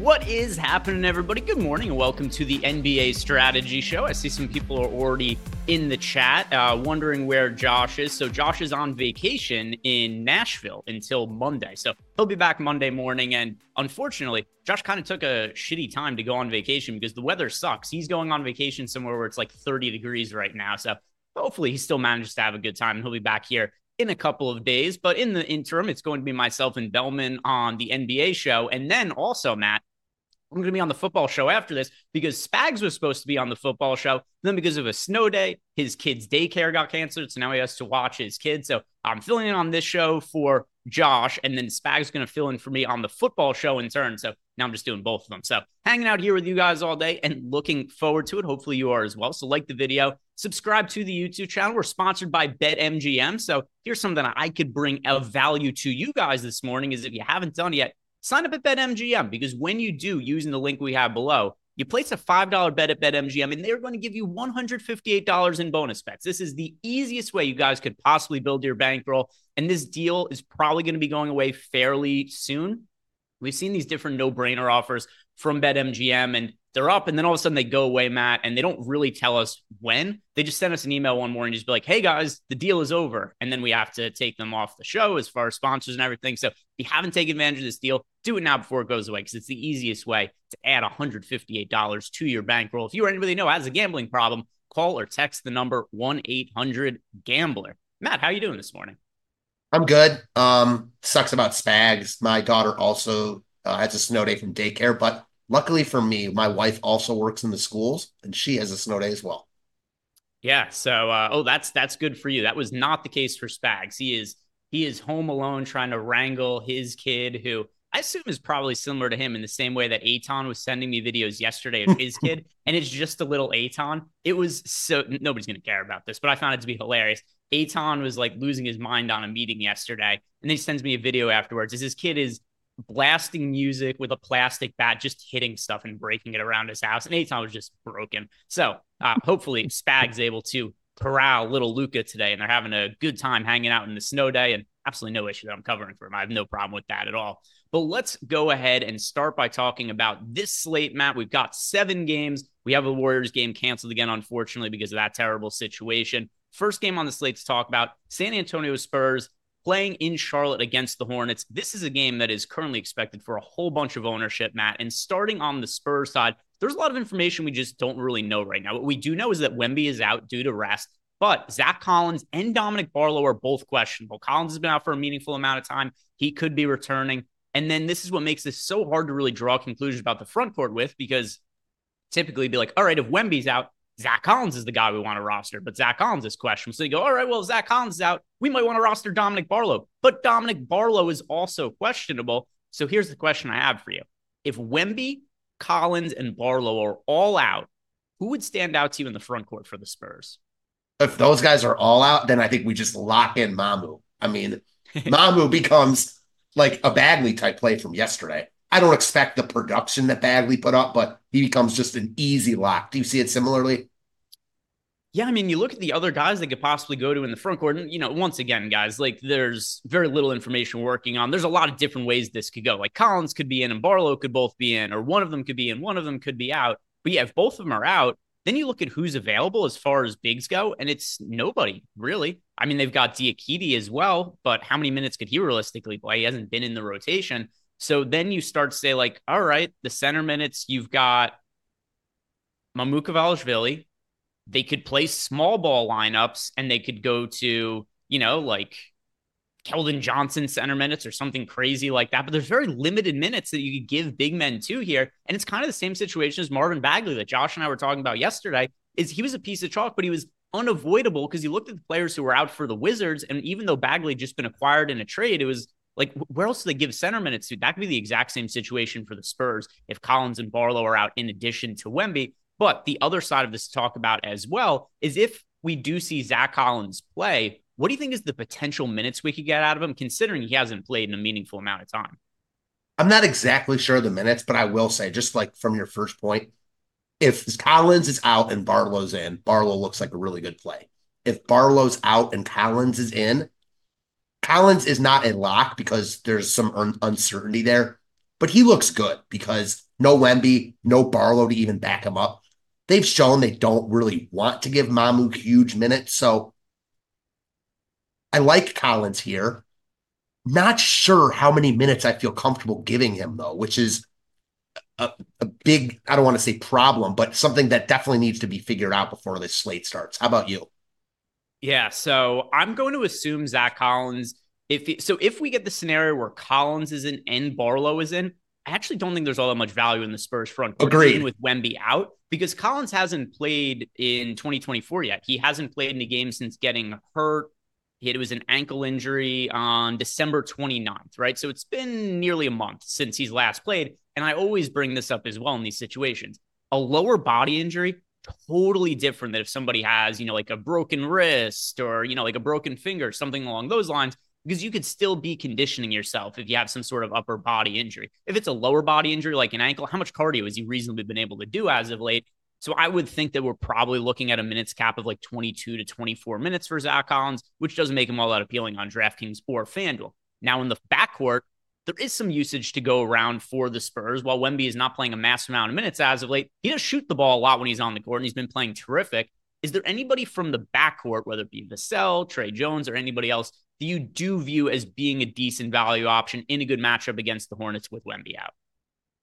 What is happening, everybody? Good morning and welcome to the NBA Strategy Show. I see some people are already in the chat uh, wondering where Josh is. So, Josh is on vacation in Nashville until Monday. So, he'll be back Monday morning. And unfortunately, Josh kind of took a shitty time to go on vacation because the weather sucks. He's going on vacation somewhere where it's like 30 degrees right now. So, hopefully, he still manages to have a good time and he'll be back here in a couple of days. But in the interim, it's going to be myself and Belman on the NBA show. And then also, Matt, I'm going to be on the football show after this because Spags was supposed to be on the football show. Then, because of a snow day, his kid's daycare got canceled. So now he has to watch his kid. So I'm filling in on this show for Josh. And then Spags is going to fill in for me on the football show in turn. So now I'm just doing both of them. So hanging out here with you guys all day and looking forward to it. Hopefully you are as well. So like the video, subscribe to the YouTube channel. We're sponsored by BetMGM. So here's something I could bring of value to you guys this morning is if you haven't done yet, sign up at BetMGM because when you do, using the link we have below, you place a $5 bet at BetMGM and they're going to give you $158 in bonus bets. This is the easiest way you guys could possibly build your bankroll. And this deal is probably going to be going away fairly soon. We've seen these different no brainer offers from BetMGM and they're up and then all of a sudden they go away, Matt, and they don't really tell us when. They just send us an email one morning, just be like, hey guys, the deal is over. And then we have to take them off the show as far as sponsors and everything. So if you haven't taken advantage of this deal, do it now before it goes away because it's the easiest way to add $158 to your bankroll. If you or anybody know has a gambling problem, call or text the number 1-800-GAMBLER. Matt, how are you doing this morning? I'm good. Um, sucks about Spags. My daughter also uh, has a snow day from daycare, but luckily for me, my wife also works in the schools and she has a snow day as well. Yeah. So, uh, oh, that's that's good for you. That was not the case for Spags. He is he is home alone trying to wrangle his kid, who I assume is probably similar to him in the same way that Aton was sending me videos yesterday of his kid, and it's just a little Aton. It was so nobody's gonna care about this, but I found it to be hilarious. Aton was like losing his mind on a meeting yesterday, and then he sends me a video afterwards. As his kid is blasting music with a plastic bat, just hitting stuff and breaking it around his house. And Aton was just broken. So uh, hopefully Spag's able to corral little Luca today, and they're having a good time hanging out in the snow day. And absolutely no issue that I'm covering for him. I have no problem with that at all. But let's go ahead and start by talking about this slate, Matt. We've got seven games. We have a Warriors game canceled again, unfortunately, because of that terrible situation. First game on the slate to talk about San Antonio Spurs playing in Charlotte against the Hornets. This is a game that is currently expected for a whole bunch of ownership, Matt. And starting on the Spurs side, there's a lot of information we just don't really know right now. What we do know is that Wemby is out due to rest, but Zach Collins and Dominic Barlow are both questionable. Collins has been out for a meaningful amount of time. He could be returning. And then this is what makes this so hard to really draw conclusions about the front court with because typically be like, all right, if Wemby's out, Zach Collins is the guy we want to roster, but Zach Collins is questionable. So you go, all right, well, Zach Collins is out. We might want to roster Dominic Barlow, but Dominic Barlow is also questionable. So here's the question I have for you. If Wemby, Collins, and Barlow are all out, who would stand out to you in the front court for the Spurs? If those guys are all out, then I think we just lock in Mamu. I mean, Mamu becomes like a Bagley type play from yesterday. I don't expect the production that Bagley put up, but he becomes just an easy lock. Do you see it similarly? Yeah, I mean, you look at the other guys they could possibly go to in the front court, and you know, once again, guys, like there's very little information working on. There's a lot of different ways this could go. Like Collins could be in, and Barlow could both be in, or one of them could be in, one of them could be out. But yeah, if both of them are out, then you look at who's available as far as bigs go, and it's nobody really. I mean, they've got Diakite as well, but how many minutes could he realistically play? He hasn't been in the rotation. So then you start to say, like, all right, the center minutes, you've got Mamukelashvili, they could play small ball lineups and they could go to, you know, like Keldon Johnson center minutes or something crazy like that. But there's very limited minutes that you could give big men to here. And it's kind of the same situation as Marvin Bagley that Josh and I were talking about yesterday. Is he was a piece of chalk, but he was unavoidable because you looked at the players who were out for the Wizards. And even though Bagley just been acquired in a trade, it was like, where else do they give center minutes to? That could be the exact same situation for the Spurs if Collins and Barlow are out in addition to Wemby. But the other side of this to talk about as well is if we do see Zach Collins play, what do you think is the potential minutes we could get out of him, considering he hasn't played in a meaningful amount of time? I'm not exactly sure the minutes, but I will say, just like from your first point, if Collins is out and Barlow's in, Barlow looks like a really good play. If Barlow's out and Collins is in, Collins is not a lock because there's some un- uncertainty there, but he looks good because no Wemby, no Barlow to even back him up. They've shown they don't really want to give Mamu huge minutes. So I like Collins here. Not sure how many minutes I feel comfortable giving him, though, which is a, a big, I don't want to say problem, but something that definitely needs to be figured out before this slate starts. How about you? Yeah, so I'm going to assume Zach Collins. If he, so, if we get the scenario where Collins is in and Barlow is in, I actually don't think there's all that much value in the Spurs front. Agreed. With Wemby out, because Collins hasn't played in 2024 yet. He hasn't played in a game since getting hurt. It was an ankle injury on December 29th, right? So it's been nearly a month since he's last played. And I always bring this up as well in these situations. A lower body injury totally different than if somebody has, you know, like a broken wrist or, you know, like a broken finger, something along those lines, because you could still be conditioning yourself if you have some sort of upper body injury. If it's a lower body injury, like an ankle, how much cardio has he reasonably been able to do as of late? So I would think that we're probably looking at a minutes cap of like 22 to 24 minutes for Zach Collins, which doesn't make him all that appealing on DraftKings or FanDuel. Now in the backcourt, there is some usage to go around for the Spurs. While Wemby is not playing a massive amount of minutes as of late, he does shoot the ball a lot when he's on the court, and he's been playing terrific. Is there anybody from the backcourt, whether it be Vassell, Tre Jones, or anybody else, that you do view as being a decent value option in a good matchup against the Hornets with Wemby out?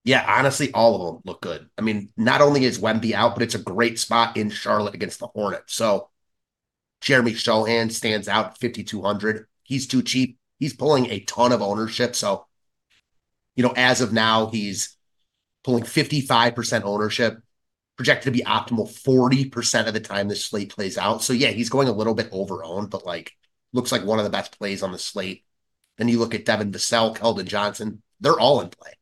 Yeah, honestly, all of them look good. I mean, not only is Wemby out, but it's a great spot in Charlotte against the Hornets. So Jeremy Sochan stands out 5,200. He's too cheap. He's pulling a ton of ownership. So you know, as of now, he's pulling 55% ownership, projected to be optimal 40% of the time this slate plays out. So yeah, he's going a little bit over owned, but like looks like one of the best plays on the slate. Then you look at Devin Vassell, Keldon Johnson, they're all in play.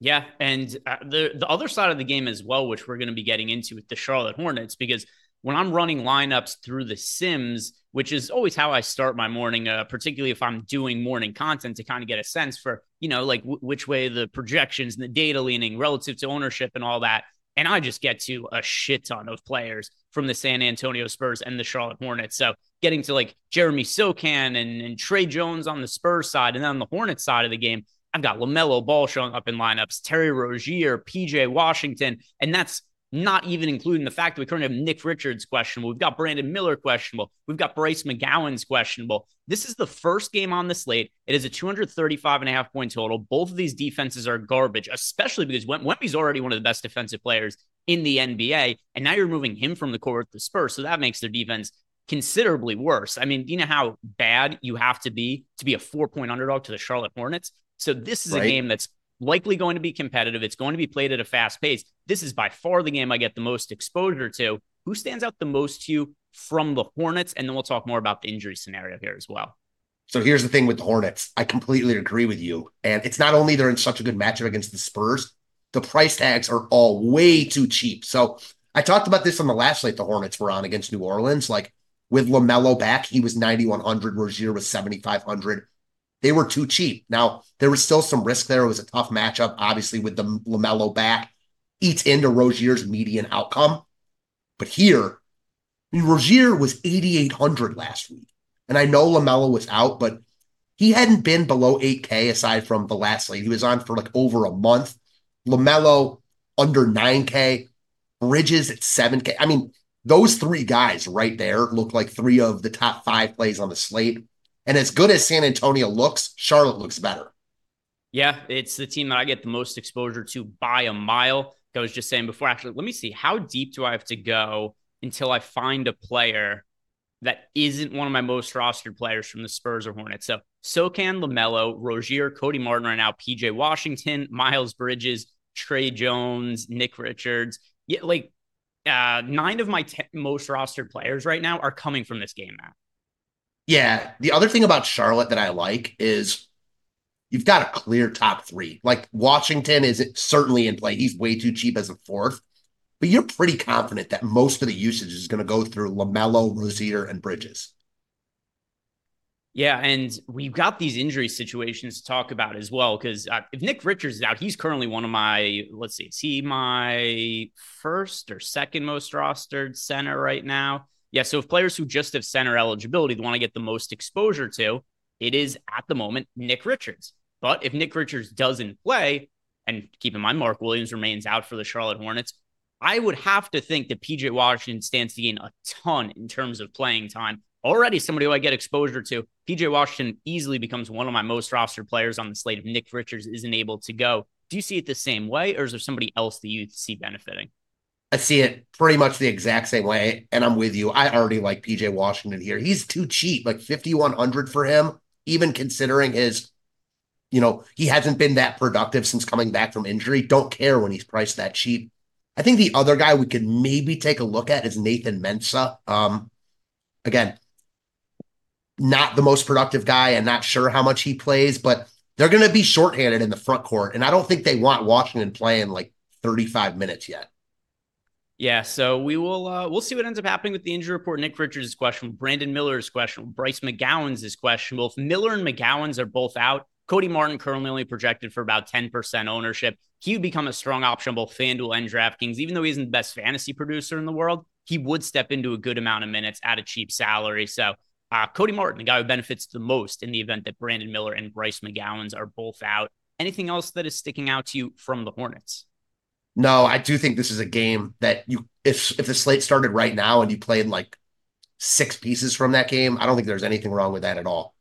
Yeah, and uh, the the other side of the game as well, which we're going to be getting into with the Charlotte Hornets, because when I'm running lineups through the Sims, which is always how I start my morning, uh, particularly if I'm doing morning content to kind of get a sense for, you know, like w- which way the projections and the data leaning relative to ownership and all that. And I just get to a shit ton of players from the San Antonio Spurs and the Charlotte Hornets. So getting to like Jeremy Sochan and, and Tre Jones on the Spurs side, and then on the Hornets side of the game, I've got LaMelo Ball showing up in lineups, Terry Rozier, PJ Washington, and that's not even including the fact that we currently have Nick Richards questionable. We've got Brandon Miller questionable. We've got Bryce McGowens questionable. This is the first game on the slate. It is a 235 and a half point total. Both of these defenses are garbage, especially because Wemby's already one of the best defensive players in the NBA. And now you're moving him from the court with the Spurs. So that makes their defense considerably worse. I mean, you know how bad you have to be to be a four point underdog to the Charlotte Hornets? So this is right. a game that's likely going to be competitive. It's going to be played at a fast pace. This is by far the game I get the most exposure to. Who stands out the most to you from the Hornets? And then we'll talk more about the injury scenario here as well. So here's the thing with the Hornets. I completely agree with you. And it's not only they're in such a good matchup against the Spurs, the price tags are all way too cheap. So I talked about this on the last slate the Hornets were on against New Orleans. Like with LaMelo back, he was 9,100, Rozier was 7,500 they were too cheap. Now, there was still some risk there. It was a tough matchup, obviously, with the LaMelo back, eats into Rozier's median outcome. But here, I mean, Rozier was 8,800 last week. And I know LaMelo was out, but he hadn't been below 8K aside from the last lead. He was on for like over a month. LaMelo under 9K, Bridges at 7K. I mean, those three guys right there look like three of the top five plays on the slate. And as good as San Antonio looks, Charlotte looks better. Yeah, it's the team that I get the most exposure to by a mile. I was just saying before, actually, let me see. How deep do I have to go until I find a player that isn't one of my most rostered players from the Spurs or Hornets? So Sochan, LaMelo, Rozier, Cody Martin right now, PJ Washington, Miles Bridges, Tre Jones, Nick Richards. Yeah, like uh, nine of my most rostered players right now are coming from this game, Matt. Yeah. The other thing about Charlotte that I like is you've got a clear top three. Like Washington is certainly in play. He's way too cheap as a fourth, but you're pretty confident that most of the usage is going to go through LaMelo, Rozier, and Bridges. Yeah, and we've got these injury situations to talk about as well. Because uh, if Nick Richards is out, he's currently one of my, let's see, is he my first or second most rostered center right now? Yeah, so if players who just have center eligibility want to get the most exposure to, it is at the moment Nick Richards. But if Nick Richards doesn't play, and keep in mind Mark Williams remains out for the Charlotte Hornets. I would have to think that PJ Washington stands to gain a ton in terms of playing time. Already somebody who I get exposure to. PJ Washington easily becomes one of my most roster players on the slate if Nick Richards isn't able to go. Do you see it the same way, or is there somebody else that you see benefiting? I see it pretty much the exact same way, and I'm with you. I already like PJ Washington here. He's too cheap, like 5100 for him, even considering his, you know, he hasn't been that productive since coming back from injury. Don't care when he's priced that cheap. I think the other guy we could maybe take a look at is Nathan Mensah. Um, again, not the most productive guy and not sure how much he plays, but they're going to be shorthanded in the front court. And I don't think they want Washington playing like 35 minutes yet. Yeah, so we will uh, we'll see what ends up happening with the injury report. Nick Richards is questionable. Brandon Miller is questionable. Bryce McGowens is questionable. If Miller and McGowens are both out, Cody Martin currently only projected for about 10% ownership. He would become a strong option both FanDuel and DraftKings. Even though he isn't the best fantasy producer in the world, he would step into a good amount of minutes at a cheap salary. So uh, Cody Martin, the guy who benefits the most in the event that Brandon Miller and Bryce McGowens are both out. Anything else that is sticking out to you from the Hornets? No, I do think this is a game that you if if the slate started right now and you played like six pieces from that game, I don't think there's anything wrong with that at all.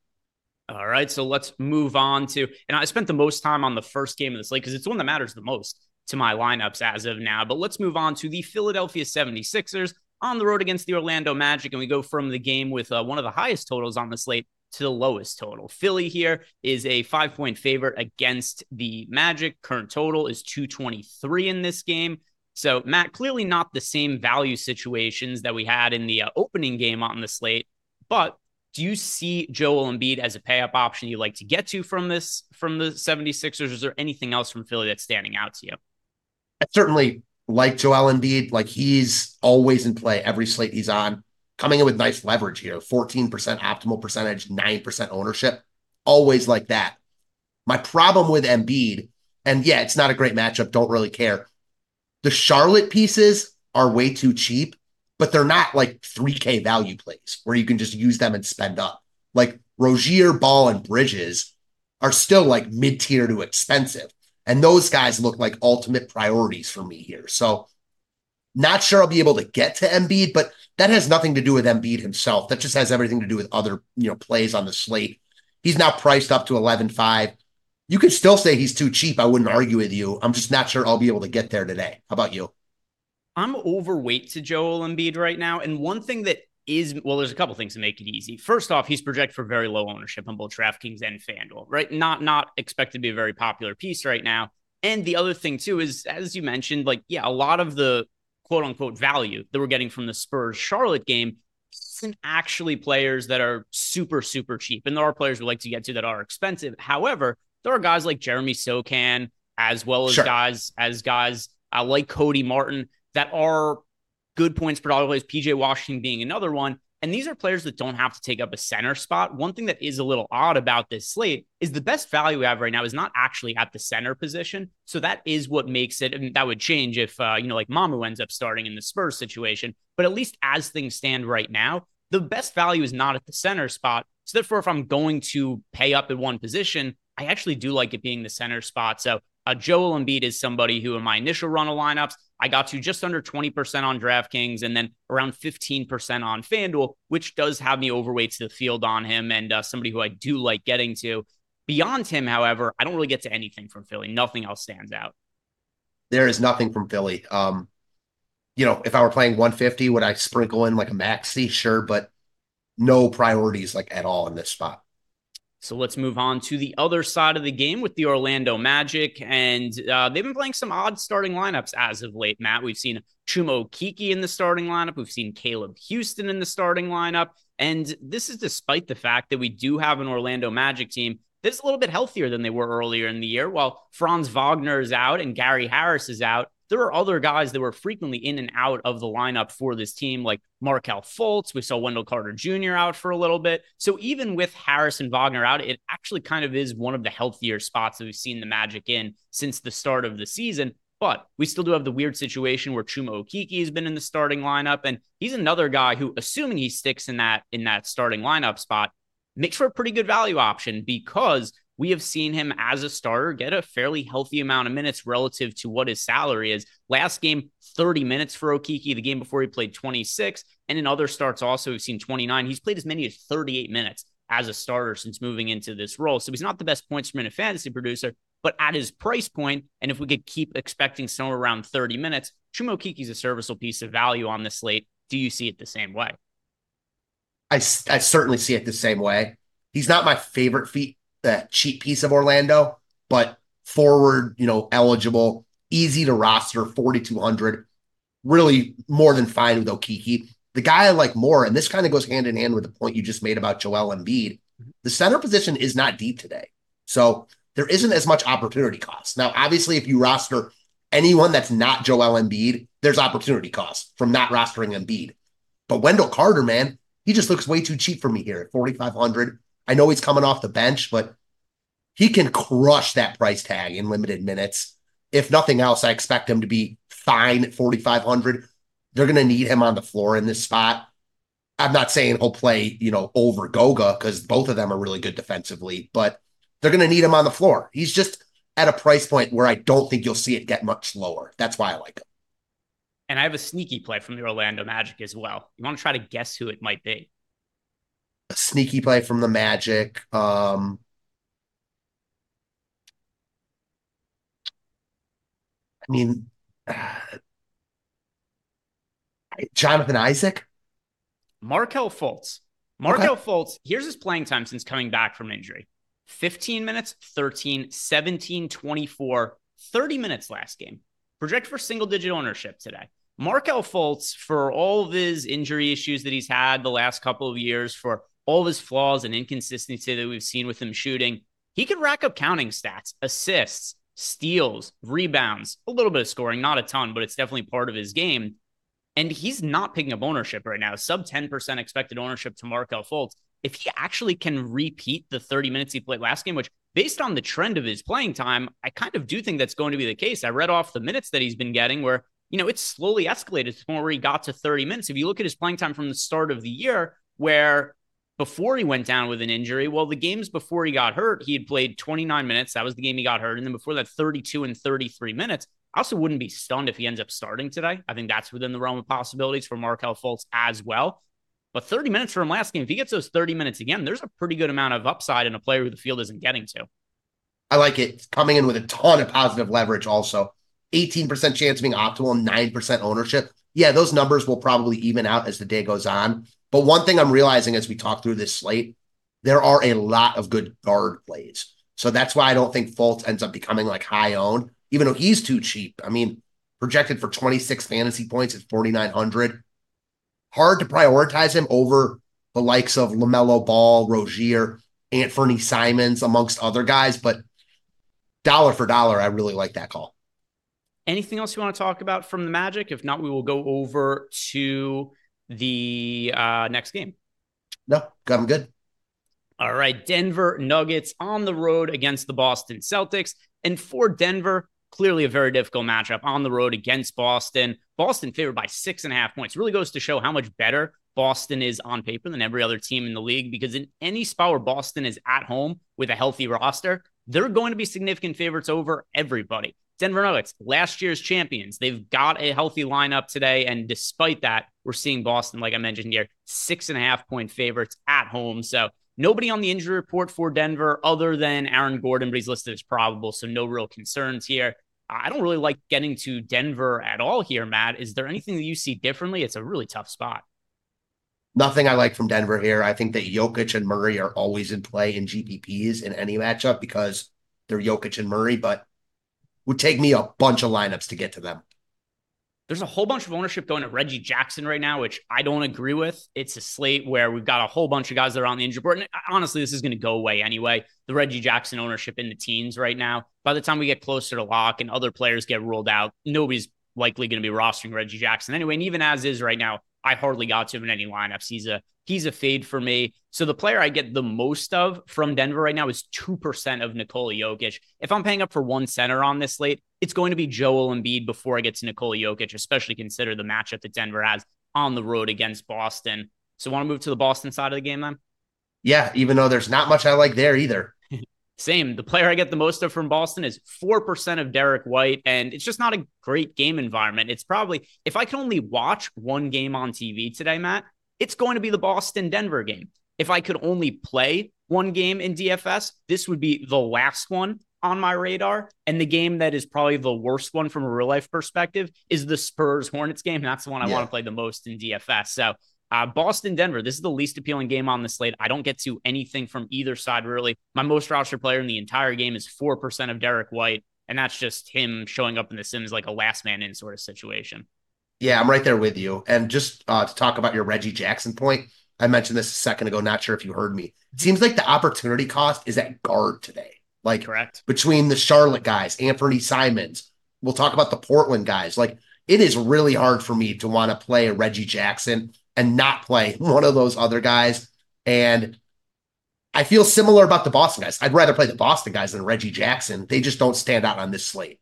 All right, so let's move on to and I spent the most time on the first game of the slate because it's one that matters the most to my lineups as of now. But let's move on to the Philadelphia 76ers on the road against the Orlando Magic. And we go from the game with uh, one of the highest totals on the slate to the lowest total. Philly here is a five point favorite against the Magic. Current total is 223 in this game. So, Matt, clearly not the same value situations that we had in the uh, opening game on the slate. But do you see Joel Embiid as a pay up option you like to get to from this from the 76ers? Is there anything else from Philly that's standing out to you? I certainly like Joel Embiid. Like he's always in play every slate he's on, coming in with nice leverage here 14% optimal percentage, 9% ownership. Always like that. My problem with Embiid, and yeah, it's not a great matchup, don't really care. The Charlotte pieces are way too cheap, but they're not like 3K value plays where you can just use them and spend up. Like Rozier, Ball, and Bridges are still like mid tier to expensive. And those guys look like ultimate priorities for me here. So not sure I'll be able to get to Embiid, but that has nothing to do with Embiid himself. That just has everything to do with other, you know, plays on the slate. He's now priced up to 11.5. You could still say he's too cheap. I wouldn't argue with you. I'm just not sure I'll be able to get there today. How about you? I'm overweight to Joel Embiid right now. And one thing that is well, there's a couple things to make it easy. First off, he's projected for very low ownership on both DraftKings and FanDuel, right? Not not expected to be a very popular piece right now. And the other thing too is, as you mentioned, like yeah, a lot of the quote unquote value that we're getting from the Spurs Charlotte game isn't actually players that are super super cheap, and there are players we like to get to that are expensive. However, there are guys like Jeremy Sochan, as well as sure. guys as guys uh, like Cody Martin that are good points per dollar plays, PJ Washington being another one. And these are players that don't have to take up a center spot. One thing that is a little odd about this slate is the best value we have right now is not actually at the center position. So that is what makes it, and that would change if, uh, you know, like Mamu ends up starting in the Spurs situation. But at least as things stand right now, the best value is not at the center spot. So therefore, if I'm going to pay up at one position, I actually do like it being the center spot. So uh, Joel Embiid is somebody who, in my initial run of lineups, I got to just under 20% on DraftKings and then around 15% on FanDuel, which does have me overweight to the field on him and uh, somebody who I do like getting to. Beyond him, however, I don't really get to anything from Philly. Nothing else stands out. There is nothing from Philly. Um, you know, if I were playing 150, would I sprinkle in like a Maxey? Sure, but no priorities like at all in this spot. So let's move on to the other side of the game with the Orlando Magic. And uh, they've been playing some odd starting lineups as of late, Matt. We've seen Chuma Okeke in the starting lineup. We've seen Caleb Houstan in the starting lineup. And this is despite the fact that we do have an Orlando Magic team that's a little bit healthier than they were earlier in the year. While Franz Wagner is out and Gary Harris is out, there are other guys that were frequently in and out of the lineup for this team, like Markelle Fultz. We saw Wendell Carter Jr. out for a little bit. So even with Harris and Wagner out, it actually kind of is one of the healthier spots that we've seen the Magic in since the start of the season. But we still do have the weird situation where Chuma Okeke has been in the starting lineup, and he's another guy who, assuming he sticks in that in that starting lineup spot, makes for a pretty good value option because we have seen him as a starter get a fairly healthy amount of minutes relative to what his salary is. Last game, 30 minutes for Okeke. The game before he played 26. And in other starts, also, we've seen 29. He's played as many as 38 minutes as a starter since moving into this role. So he's not the best points per minute fantasy producer, but at his price point, and if we could keep expecting somewhere around 30 minutes, Chuma Okeke's a serviceable piece of value on the slate. Do you see it the same way? I, I certainly see it the same way. He's not my favorite feet, uh, cheap piece of Orlando, but forward, you know, eligible, easy to roster, 4,200. Really more than fine with Okeke. The guy I like more, and this kind of goes hand in hand with the point you just made about Joel Embiid. The center position is not deep today. So there isn't as much opportunity cost. Now, obviously, if you roster anyone that's not Joel Embiid, there's opportunity cost from not rostering Embiid. But Wendell Carter, man, he just looks way too cheap for me here at 4,500. I know he's coming off the bench, but he can crush that price tag in limited minutes. If nothing else, I expect him to be fine at 4,500. They're going to need him on the floor in this spot. I'm not saying he'll play, you know, over Goga because both of them are really good defensively, but they're going to need him on the floor. He's just at a price point where I don't think you'll see it get much lower. That's why I like him. And I have a sneaky play from the Orlando Magic as well. You want to try to guess who it might be? A sneaky play from the Magic. Um, I mean, uh, Jonathan Isaac? Markelle Fultz. Markelle okay. Fultz, here's his playing time since coming back from injury 15 minutes, 13, 17, 24, 30 minutes last game. Project for single digit ownership today. Markelle Fultz, for all of his injury issues that he's had the last couple of years, for all of his flaws and inconsistency that we've seen with him shooting, he could rack up counting stats, assists, steals, rebounds, a little bit of scoring, not a ton, but it's definitely part of his game. And he's not picking up ownership right now. Sub 10% expected ownership to Markelle Fultz. If he actually can repeat the 30 minutes he played last game, which based on the trend of his playing time, I kind of do think that's going to be the case. I read off the minutes that he's been getting where, you know, it's slowly escalated to the point where he got to 30 minutes. If you look at his playing time from the start of the year, where before he went down with an injury. Well, the games before he got hurt, he had played 29 minutes. That was the game he got hurt. And then before that, 32 and 33 minutes. I also wouldn't be stunned if he ends up starting today. I think that's within the realm of possibilities for Markelle Fultz as well. But 30 minutes from last game, if he gets those 30 minutes again, there's a pretty good amount of upside in a player who the field isn't getting to. I like it. Coming in with a ton of positive leverage also. 18% chance of being optimal, 9% ownership. Yeah, those numbers will probably even out as the day goes on. But one thing I'm realizing as we talk through this slate, there are a lot of good guard plays. So that's why I don't think Fultz ends up becoming like high owned even though he's too cheap. I mean, projected for 26 fantasy points at 4,900. Hard to prioritize him over the likes of LaMelo Ball, Rozier, Anthony Simons, amongst other guys. But dollar for dollar, I really like that call. Anything else you want to talk about from the Magic? If not, we will go over to the uh, next game. No, I'm good. All right. Denver Nuggets on the road against the Boston Celtics. And for Denver, clearly a very difficult matchup on the road against Boston. Boston favored by six and a half points. Really goes to show how much better Boston is on paper than every other team in the league because in any spot where Boston is at home with a healthy roster, they're going to be significant favorites over everybody. Denver Nuggets, last year's champions. They've got a healthy lineup today. And despite that, we're seeing Boston, like I mentioned here, six and a half point favorites at home. So Nobody on the injury report for Denver other than Aaron Gordon, but he's listed as probable. So no real concerns here. I don't really like getting to Denver at all here, Matt. Is there anything that you see differently? It's a really tough spot. Nothing I like from Denver here. I think that Jokic and Murray are always in play in GPPs in any matchup because they're Jokic and Murray, but would take me a bunch of lineups to get to them. There's a whole bunch of ownership going to Reggie Jackson right now, which I don't agree with. It's a slate where we've got a whole bunch of guys that are on the injured report. And honestly, this is going to go away anyway. The Reggie Jackson ownership in the teens right now. By the time we get closer to lock and other players get ruled out, nobody's likely going to be rostering Reggie Jackson anyway. And even as is right now, I hardly got to him in any lineups. He's a he's a fade for me. So the player I get the most of from Denver right now is 2% of Nikola Jokic. If I'm paying up for one center on this slate, it's going to be Joel Embiid before I get to Nikola Jokic, especially consider the matchup that Denver has on the road against Boston. So want to move to the Boston side of the game then? Yeah, even though there's not much I like there either. Same. The player I get the most of from Boston is 4% of Derrick White. And it's just not a great game environment. It's probably, if I can only watch one game on TV today, Matt, it's going to be the Boston Denver game. If I could only play one game in DFS, this would be the last one on my radar. And the game that is probably the worst one from a real life perspective is the Spurs Hornets game. That's the one I yeah. want to play the most in DFS. So uh, Boston, Denver. This is the least appealing game on the slate. I don't get to anything from either side really. My most roster player in the entire game is four percent of Derrick White, and that's just him showing up in the Sims like a last man in sort of situation. Yeah, I'm right there with you. And just uh, to talk about your Reggie Jackson point, I mentioned this a second ago. Not sure if you heard me. It seems like the opportunity cost is at guard today. Like correct between the Charlotte guys, Anthony Simons. We'll talk about the Portland guys. Like it is really hard for me to want to play a Reggie Jackson and not play one of those other guys. And I feel similar about the Boston guys. I'd rather play the Boston guys than Reggie Jackson. They just don't stand out on this slate.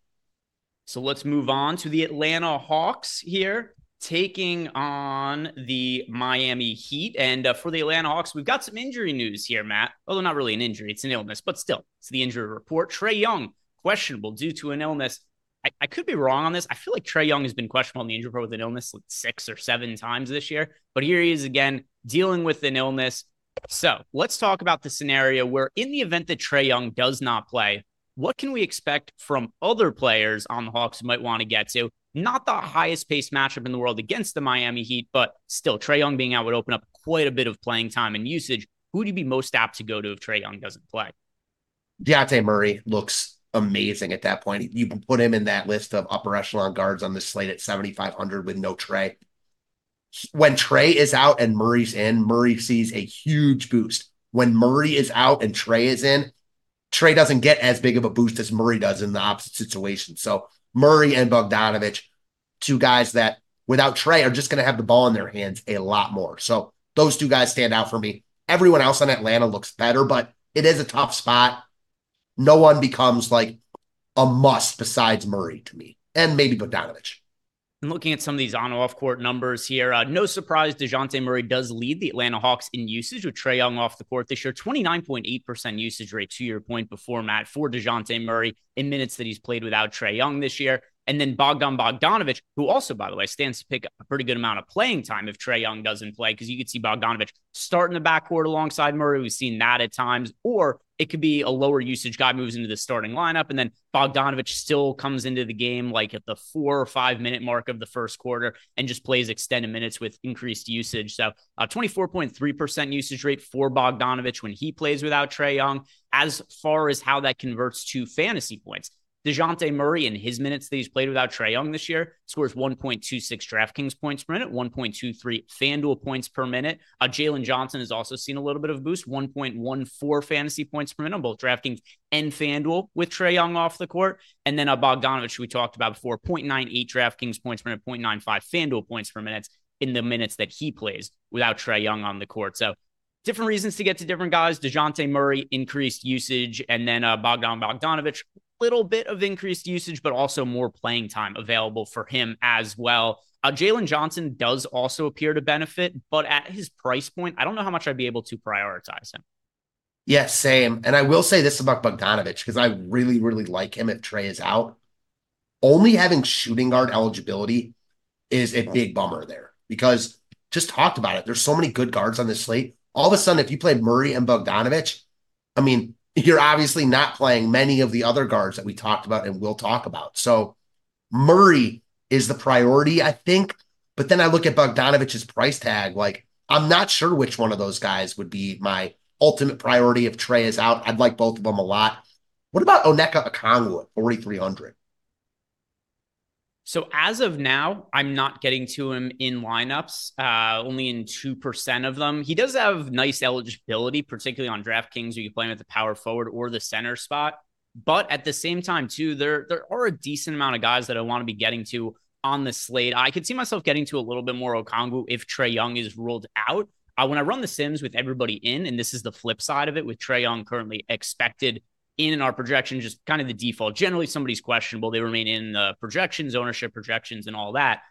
So let's move on to the Atlanta Hawks here, taking on the Miami Heat. And uh, for the Atlanta Hawks, we've got some injury news here, Matt. Although not really an injury, it's an illness, but still, it's the injury report. Trae Young, questionable due to an illness. I, I, could be wrong on this. I feel like Trae Young has been questionable in the injury report with an illness like six or seven times this year, but here he is again dealing with an illness. So let's talk about the scenario where, in the event that Trae Young does not play, what can we expect from other players on the Hawks who might want to get to? Not the highest paced matchup in the world against the Miami Heat, but still, Trae Young being out would open up quite a bit of playing time and usage. Who would you be most apt to go to if Trae Young doesn't play? Dejounte Murray looks amazing at that point. You can put him in that list of upper echelon guards on the slate at 7,500 with no Trae. When Trae is out and Murray's in, Murray sees a huge boost. When Murray is out and Trae is in, Trae doesn't get as big of a boost as Murray does in the opposite situation. So Murray and Bogdanovich, two guys that without Trae are just going to have the ball in their hands a lot more. So those two guys stand out for me. Everyone else on Atlanta looks better, but it is a tough spot no one becomes like a must besides Murray to me, and maybe Bogdanovich. And looking at some of these on off court numbers here, uh, no surprise, DeJounte Murray does lead the Atlanta Hawks in usage with Trae Young off the court this year. 29.8% usage rate to your point before, Matt, for DeJounte Murray in minutes that he's played without Trae Young this year. And then Bogdan Bogdanovich, who also, by the way, stands to pick up a pretty good amount of playing time if Trae Young doesn't play, because you could see Bogdanovich start in the backcourt alongside Murray. We've seen that at times, or it could be a lower usage guy moves into the starting lineup, and then Bogdanovich still comes into the game like at the four or five minute mark of the first quarter and just plays extended minutes with increased usage. So, uh, 24.3% usage rate for Bogdanovich when he plays without Trae Young. As far as how that converts to fantasy points, DeJounte Murray, in his minutes that he's played without Trae Young this year, scores 1.26 DraftKings points per minute, 1.23 FanDuel points per minute. Uh, Jalen Johnson has also seen a little bit of a boost, 1.14 fantasy points per minute on both DraftKings and FanDuel with Trae Young off the court. And then uh, Bogdanovich, we talked about before, 0.98 DraftKings points per minute, 0.95 FanDuel points per minute in the minutes that he plays without Trae Young on the court. So different reasons to get to different guys. DeJounte Murray, increased usage, and then uh, Bogdan Bogdanovich, little bit of increased usage, but also more playing time available for him as well. Uh, Jalen Johnson does also appear to benefit, but at his price point, I don't know how much I'd be able to prioritize him. Yeah, same. And I will say this about Bogdanovich because I really, really like him if Trae is out. Only having shooting guard eligibility is a big bummer there because just talked about it. There's so many good guards on this slate. All of a sudden, if you play Murray and Bogdanovich, I mean, you're obviously not playing many of the other guards that we talked about and will talk about. So Murray is the priority, I think. But then I look at Bogdanovich's price tag. Like, I'm not sure which one of those guys would be my ultimate priority if Trae is out. I'd like both of them a lot. What about Onyeka Okongwu at 4,300? So as of now, I'm not getting to him in lineups, uh, only in 2% of them. He does have nice eligibility, particularly on DraftKings, where you play him at the power forward or the center spot. But at the same time, too, there, there are a decent amount of guys that I want to be getting to on the slate. I could see myself getting to a little bit more Okongwu if Trae Young is ruled out. Uh, when I run the Sims with everybody in, and this is the flip side of it, with Trae Young currently expected in our projection, just kind of the default. Generally, somebody's questionable. They remain in the projections, ownership projections, and all that.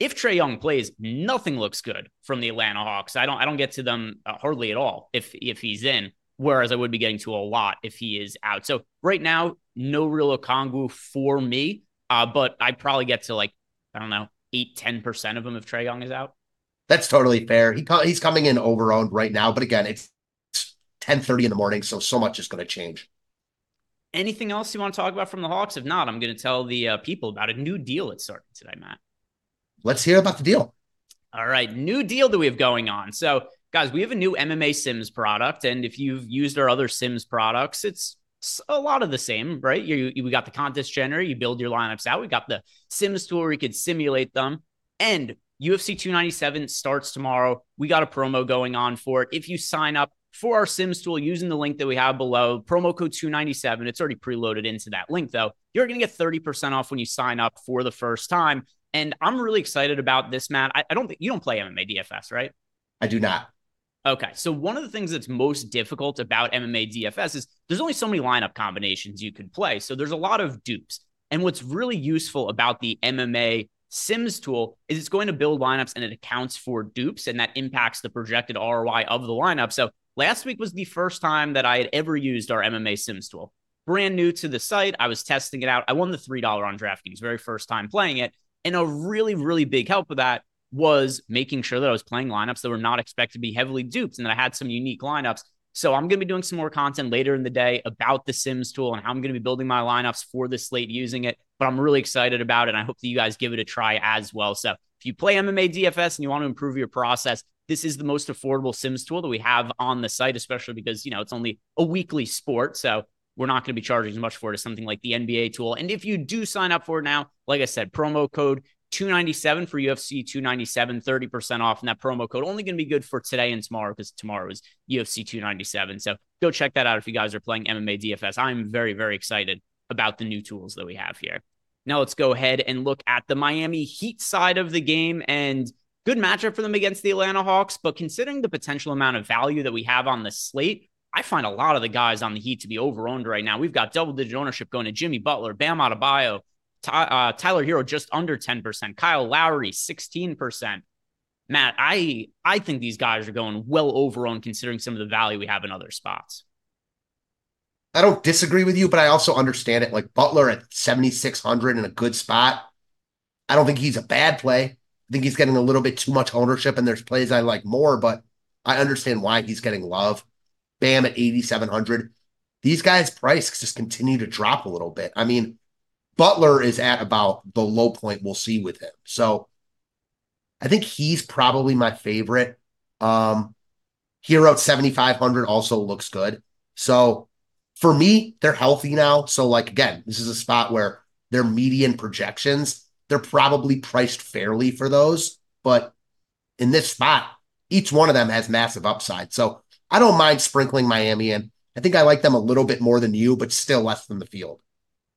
If Trae Young plays, nothing looks good from the Atlanta Hawks. I don't. I don't get to them uh, hardly at all if if he's in. whereas I would be getting to a lot if he is out. So right now, no real Okongwu for me, uh, but I'd probably get to like, I don't know, eight, 10% of them if Trae Young is out. That's totally fair. He he's coming in over owned right now, but again, it's 10:30 in the morning, so so much is going to change. Anything else you want to talk about from the Hawks? If not, I'm going to tell the uh, people about a new deal that's starting today, Matt. Let's hear about the deal. All right, new deal that we have going on. So, guys, we have a new MMA Sims product, and if you've used our other Sims products, it's a lot of the same, right? You, you we got the contest generator, you build your lineups out. We got the Sims tool where you could simulate them, and UFC 297 starts tomorrow. We got a promo going on for it. If you sign up for our Sims tool using the link that we have below, promo code 297, it's already preloaded into that link though. You're going to get 30% off when you sign up for the first time. And I'm really excited about this, Matt. I, I don't think you don't play MMA DFS, right? I do not. Okay. So one of the things that's most difficult about MMA DFS is there's only so many lineup combinations you could play. So there's a lot of dupes. And what's really useful about the MMA Sims tool is it's going to build lineups and it accounts for dupes and that impacts the projected ROI of the lineup. So last week was the first time that I had ever used our MMA Sims tool. Brand new to the site. I was testing it out. I won the $3 on DraftKings, very first time playing it. And a really, really big help of that was making sure that I was playing lineups that were not expected to be heavily duped and that I had some unique lineups. So I'm going to be doing some more content later in the day about the Sims tool and how I'm going to be building my lineups for the slate using it. But I'm really excited about it. And I hope that you guys give it a try as well. So if you play MMA DFS and you want to improve your process, this is the most affordable Sims tool that we have on the site, especially because, you know, it's only a weekly sport. So we're not going to be charging as much for it as something like the NBA tool. And if you do sign up for it now, like I said, promo code 297 for UFC 297, 30% off. And that promo code only going to be good for today and tomorrow because tomorrow is UFC 297. So go check that out if you guys are playing MMA DFS. I'm very, very excited about the new tools that we have here. Now let's go ahead and look at the Miami Heat side of the game and good matchup for them against the Atlanta Hawks. But considering the potential amount of value that we have on the slate, I find a lot of the guys on the Heat to be over owned right now. We've got double digit ownership going to Jimmy Butler, Bam Adebayo, uh, Tyler Herro just under 10%, Kyle Lowry 16%. Matt, I I think these guys are going well over on considering some of the value we have in other spots. I don't disagree with you, but I also understand it. Like Butler at 7,600 in a good spot. I don't think he's a bad play. Think he's getting a little bit too much ownership, and there's plays I like more, but I understand why he's getting love. Bam at 8,700. These guys' price just continue to drop a little bit. I mean, Butler is at about the low point we'll see with him. So I think he's probably my favorite. Um, Herro at 7,500 also looks good. So for me, they're healthy now. So, like, again, this is a spot where their median projections, they're probably priced fairly for those. But in this spot, each one of them has massive upside. So I don't mind sprinkling Miami in. I think I like them a little bit more than you, but still less than the field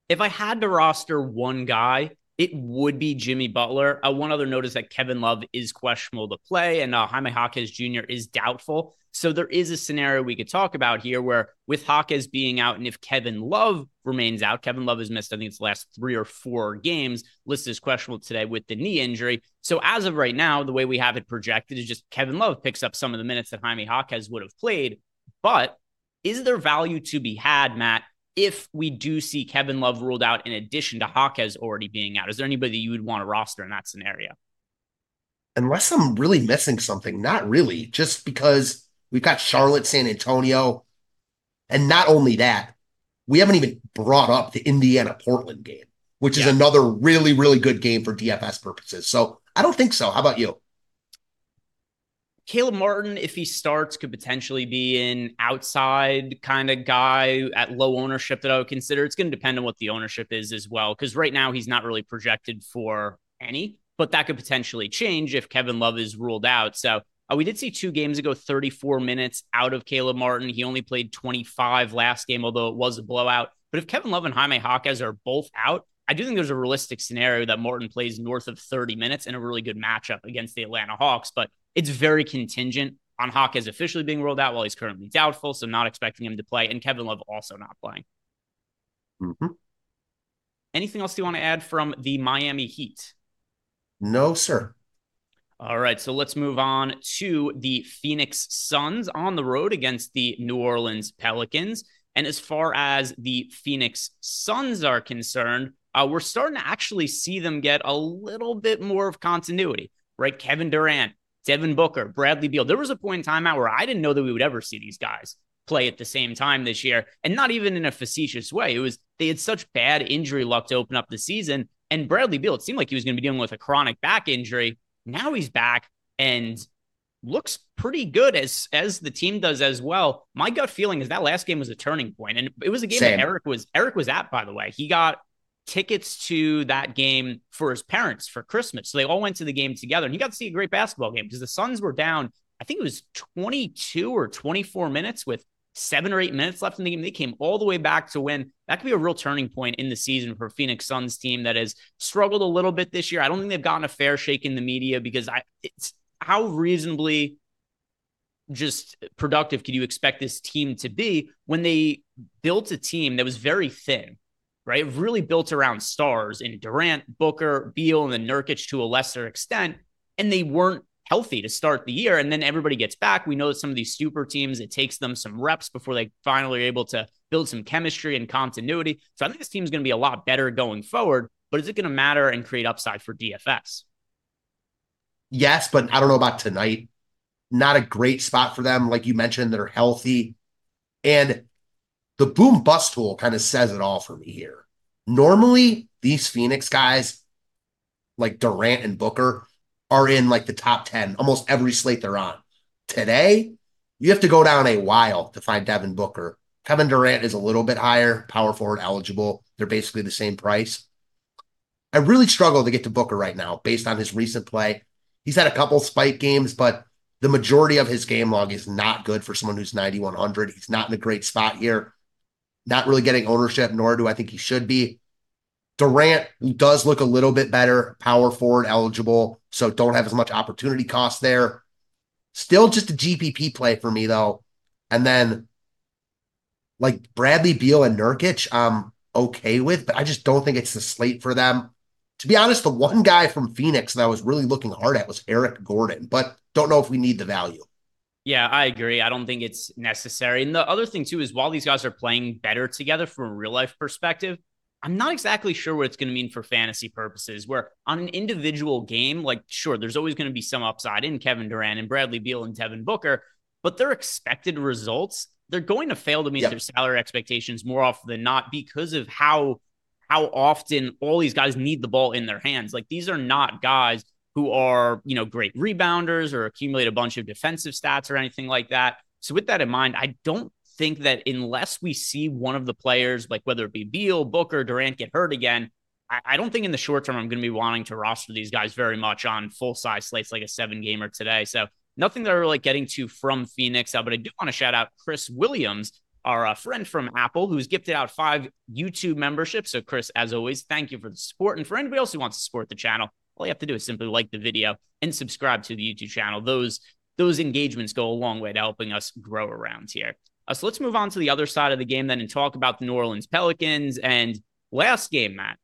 if I had to roster one guy, it would be Jimmy Butler. Uh, one other note is that Kevin Love is questionable to play, and uh, Jaime Jaquez Jr. is doubtful. So there is a scenario we could talk about here where, with Jaquez being out, and if Kevin Love remains out, Kevin Love has missed, I think it's the last three or four games, listed as questionable today with the knee injury. So as of right now, the way we have it projected is just Kevin Love picks up some of the minutes that Jaime Jaquez would have played. But is there value to be had, Matt, if we do see Kevin Love ruled out in addition to Jaquez already being out? Is there anybody you would want to roster in that scenario? Unless I'm really missing something, not really, just because we've got Charlotte, San Antonio. And not only that, we haven't even brought up the Indiana Portland game, which is another really, really good game for DFS purposes. So I don't think so. How about you? Caleb Martin, if he starts, could potentially be an outside kind of guy at low ownership that I would consider. It's going to depend on what the ownership is as well, because right now he's not really projected for any, but that could potentially change if Kevin Love is ruled out. So uh, we did see two games ago, 34 minutes out of Caleb Martin. He only played 25 last game, although it was a blowout. But if Kevin Love and Jaime Jaquez are both out, I do think there's a realistic scenario that Martin plays north of 30 minutes in a really good matchup against the Atlanta Hawks. But it's very contingent on Jaquez officially being ruled out while he's currently doubtful, so not expecting him to play, and Kevin Love also not playing. Mm-hmm. Anything else you want to add from the Miami Heat? No, sir. All right, so let's move on to the Phoenix Suns on the road against the New Orleans Pelicans. And as far as the Phoenix Suns are concerned, uh, we're starting to actually see them get a little bit more of continuity, right? Kevin Durant, Devin Booker, Bradley Beal. There was a point in time out where I didn't know that we would ever see these guys play at the same time this year, and not even in a facetious way. It was they had such bad injury luck to open up the season. And Bradley Beal, it seemed like he was going to be dealing with a chronic back injury. Now he's back and looks pretty good as as the team does as well. My gut feeling is that last game was a turning point, and it was a game Same. that Eric was Eric was at. By the way, he got tickets to that game for his parents for Christmas, so they all went to the game together, and he got to see a great basketball game because the Suns were down. I think it was 22 or 24 minutes with seven or eight minutes left in the game. They came all the way back to win. That could be a real turning point in the season for Phoenix Suns team that has struggled a little bit this year. I don't think they've gotten a fair shake in the media because I it's how reasonably just productive could you expect this team to be when they built a team that was very thin, right? Really built around stars in Durant, Booker, Beal, and then Nurkic to a lesser extent. And they weren't healthy to start the year. And then everybody gets back. We know that some of these super teams, it takes them some reps before they finally are able to build some chemistry and continuity. So I think this team is going to be a lot better going forward. But is it going to matter and create upside for DFS? Yes, but I don't know about tonight. Not a great spot for them. Like you mentioned, they're healthy. And the boom bust tool kind of says it all for me here. Normally, these Phoenix guys, like Durant and Booker, are in like the top 10, almost every slate they're on. Today, you have to go down a while to find Devin Booker. Kevin Durant is a little bit higher, power forward eligible. They're basically the same price. I really struggle to get to Booker right now based on his recent play. He's had a couple spike games, but the majority of his game log is not good for someone who's 9,100. He's not in a great spot here. Not really getting ownership, nor do I think he should be. Durant does look a little bit better, power forward eligible, so don't have as much opportunity cost there. Still just a GPP play for me though. And then like Bradley Beal and Nurkic, I'm okay with, but I just don't think it's the slate for them. To be honest, the one guy from Phoenix that I was really looking hard at was Eric Gordon, but don't know if we need the value. Yeah, I agree. I don't think it's necessary. And the other thing too is while these guys are playing better together from a real life perspective, I'm not exactly sure what it's going to mean for fantasy purposes. Where on an individual game, like, sure, there's always going to be some upside in Kevin Durant and Bradley Beal and Devin Booker, but their expected results, they're going to fail to meet yep. their salary expectations more often than not because of how how often all these guys need the ball in their hands. Like these are not guys who are, you know, great rebounders or accumulate a bunch of defensive stats or anything like that. So with that in mind, I don't think that unless we see one of the players, like whether it be Beal, Booker, Durant, get hurt again, I, I don't think in the short term I'm going to be wanting to roster these guys very much on full size slates like a seven gamer today. So nothing that we're like getting to from Phoenix, uh, but I do want to shout out Chris Williams, our uh, friend from Apple, who's gifted out five YouTube memberships. So Chris, as always, thank you for the support. And for anybody else who wants to support the channel, all you have to do is simply like the video and subscribe to the YouTube channel. Those those engagements go a long way to helping us grow around here. Uh, so let's move on to the other side of the game then and talk about the New Orleans Pelicans. And last game, Matt,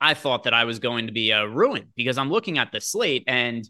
I thought that I was going to be a uh, ruined because I'm looking at the slate and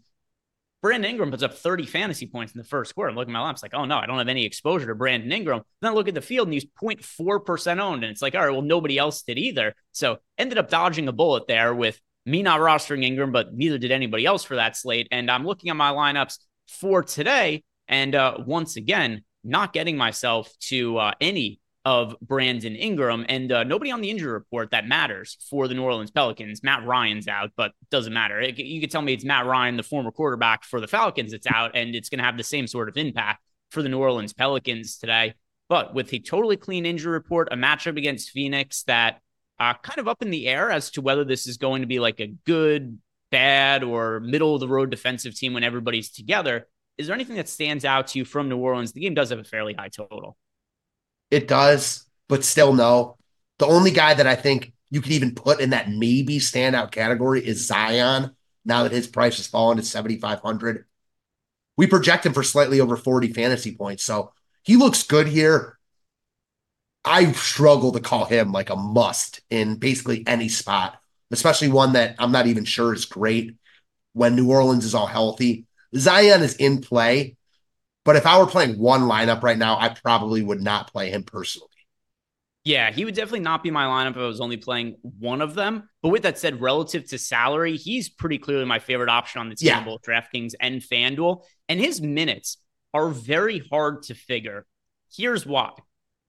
Brandon Ingram puts up 30 fantasy points in the first quarter. I'm looking at my lamps like, oh no, I don't have any exposure to Brandon Ingram. Then I look at the field and he's 0.4% owned. And it's like, all right, well, nobody else did either. So ended up dodging a bullet there with me not rostering Ingram, but neither did anybody else for that slate. And I'm looking at my lineups for today. And uh, once again, not getting myself to uh, any of Brandon Ingram and uh, nobody on the injury report that matters for the New Orleans Pelicans. Matt Ryan's out, but doesn't matter. It, you could tell me it's Matt Ryan, the former quarterback for the Falcons, that's out, and it's going to have the same sort of impact for the New Orleans Pelicans today. But with a totally clean injury report, a matchup against Phoenix that uh, kind of up in the air as to whether this is going to be like a good, bad, or middle of the road defensive team when everybody's together. Is there anything that stands out to you from New Orleans? The game does have a fairly high total. It does, but still no. The only guy that I think you could even put in that maybe standout category is Zion. Now that his price has fallen to 7,500, we project him for slightly over 40 fantasy points. So he looks good here. I struggle to call him like a must in basically any spot, especially one that I'm not even sure is great. when New Orleans is all healthy. Zion is in play, but if I were playing one lineup right now, I probably would not play him personally. Yeah, he would definitely not be my lineup if I was only playing one of them. But with that said, relative to salary, he's pretty clearly my favorite option on the team, yeah. both DraftKings and FanDuel. And his minutes are very hard to figure. Here's why.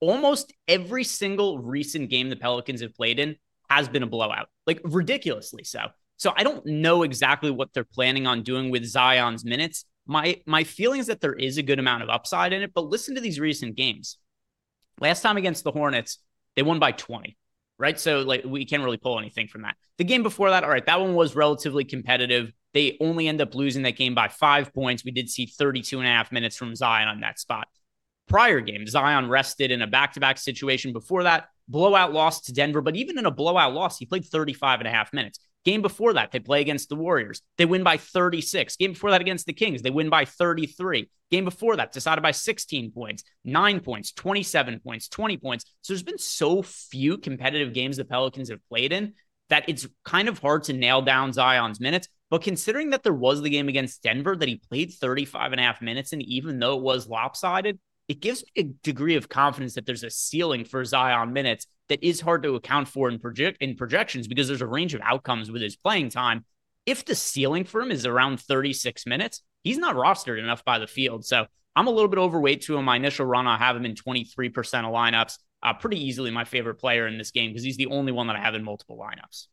Almost every single recent game the Pelicans have played in has been a blowout, like ridiculously so. So I don't know exactly what they're planning on doing with Zion's minutes. My my feeling is that there is a good amount of upside in it, but listen to these recent games. Last time against the Hornets, they won by 20, right? So like we can't really pull anything from that. The game before that, all right, that one was relatively competitive. They only end up losing that game by five points. We did see 32 and a half minutes from Zion on that spot. Prior game, Zion rested in a back to back situation before that. Blowout loss to Denver, but even in a blowout loss, he played 35 and a half minutes. Game before that, they play against the Warriors. They win by 36. Game before that against the Kings, they win by 33. Game before that, decided by 16 points, nine points, 27 points, 20 points. So there's been so few competitive games the Pelicans have played in that it's kind of hard to nail down Zion's minutes. But considering that there was the game against Denver that he played 35 and a half minutes, and even though it was lopsided, it gives me a degree of confidence that there's a ceiling for Zion minutes that is hard to account for in project in projections because there's a range of outcomes with his playing time. If the ceiling for him is around 36 minutes, he's not rostered enough by the field. So I'm a little bit overweight to him. My initial run, I have him in 23% of lineups. Uh, pretty easily my favorite player in this game because he's the only one that I have in multiple lineups.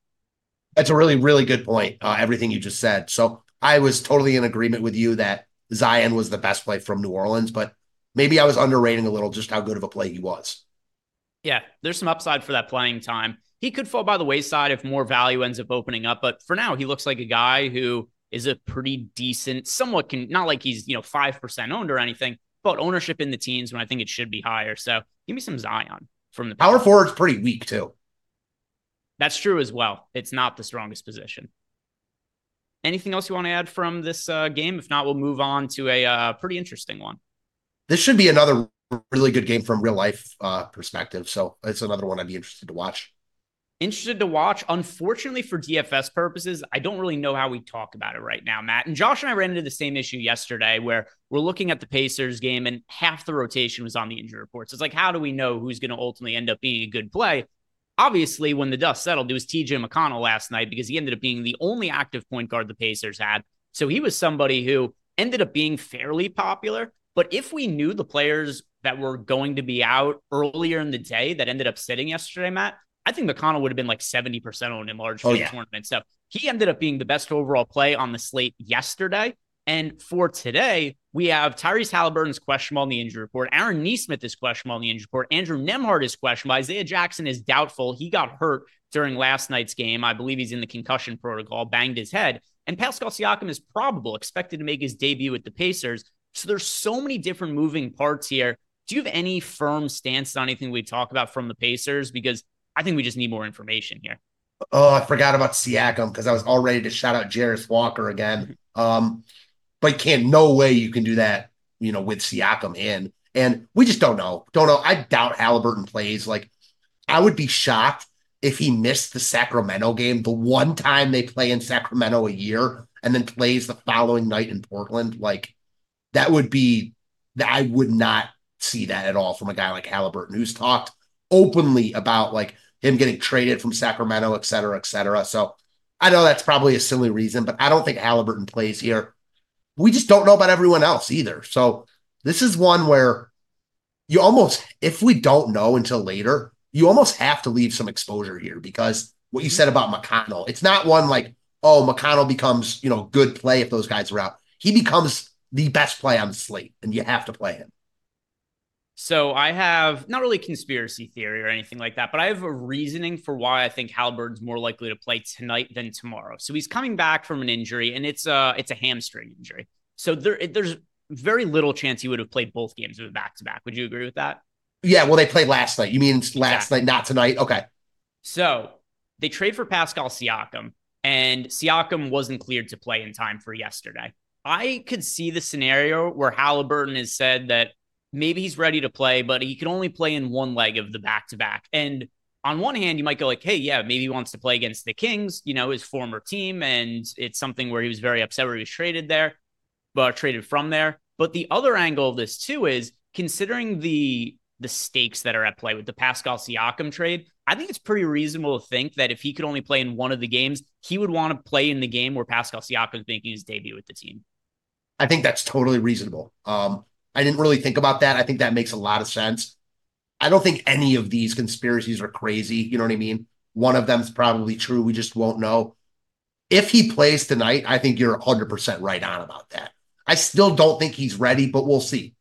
That's a really, really good point. Uh, everything you just said. So I was totally in agreement with you that Zion was the best play from New Orleans, but maybe I was underrating a little just how good of a play he was. Yeah, there's some upside for that playing time. He could fall by the wayside if more value ends up opening up, but for now, he looks like a guy who is a pretty decent, somewhat can not like he's you know five percent owned or anything, but ownership in the teens when I think it should be higher. So give me some Zion from the power forward's pretty weak too. That's true as well. It's not the strongest position. Anything else you want to add from this uh, game? If not, we'll move on to a uh, pretty interesting one. This should be another really good game from real life uh, perspective. So it's another one I'd be interested to watch. Interested to watch. Unfortunately, for DFS purposes, I don't really know how we talk about it right now, Matt. And Josh and I ran into the same issue yesterday where we're looking at the Pacers game and half the rotation was on the injury reports. It's like, how do we know who's going to ultimately end up being a good play? Obviously, when the dust settled, it was TJ McConnell last night because he ended up being the only active point guard the Pacers had. So he was somebody who ended up being fairly popular. But if we knew the players that were going to be out earlier in the day that ended up sitting yesterday, Matt, I think McConnell would have been like 70% owned in large oh, yeah. tournaments. So he ended up being the best overall play on the slate yesterday. And for today, we have Tyrese Halliburton's questionable on the injury report. Aaron Nesmith is questionable on the injury report. Andrew Nembhard is questionable. Isaiah Jackson is doubtful. He got hurt during last night's game. I believe he's in the concussion protocol, banged his head. And Pascal Siakam is probable, expected to make his debut with the Pacers. So there's so many different moving parts here. Do you have any firm stance on anything we talk about from the Pacers? Because I think we just need more information here. Oh, I forgot about Siakam because I was all ready to shout out Jarace Walker again. Um, but can't, no way you can do that, you know, with Siakam in. And we just don't know. Don't know. I doubt Halliburton plays. Like, I would be shocked if he missed the Sacramento game, the one time they play in Sacramento a year, and then plays the following night in Portland. Like, that would be that I would not see that at all from a guy like Halliburton, who's talked openly about like him getting traded from Sacramento, et cetera, et cetera. So I know that's probably a silly reason, but I don't think Halliburton plays here. We just don't know about everyone else either. So this is one where you almost, if we don't know until later, you almost have to leave some exposure here because what you mm-hmm. said about McConnell, it's not one like, oh, McConnell becomes, you know, good play if those guys are out. He becomes the best play on the slate, and you have to play him. So I have not really conspiracy theory or anything like that, but I have a reasoning for why I think Halliburton's more likely to play tonight than tomorrow. So he's coming back from an injury, and it's a it's a hamstring injury. So there there's very little chance he would have played both games of a back to back. Would you agree with that? Yeah. Well, they played last night. You mean last night, not tonight? Okay. So they trade for Pascal Siakam, and Siakam wasn't cleared to play in time for yesterday. I could see the scenario where Halliburton has said that maybe he's ready to play, but he can only play in one leg of the back to back. And on one hand, you might go like, hey, yeah, maybe he wants to play against the Kings, you know, his former team. And it's something where he was very upset where he was traded there, but traded from there. But the other angle of this too is considering the the stakes that are at play with the Pascal Siakam trade, I think it's pretty reasonable to think that if he could only play in one of the games, he would want to play in the game where Pascal Siakam is making his debut with the team. I think that's totally reasonable. Um, I didn't really think about that. I think that makes a lot of sense. I don't think any of these conspiracies are crazy. You know what I mean? One of them's probably true. We just won't know. If he plays tonight, I think you're 100% right on about that. I still don't think he's ready, but we'll see.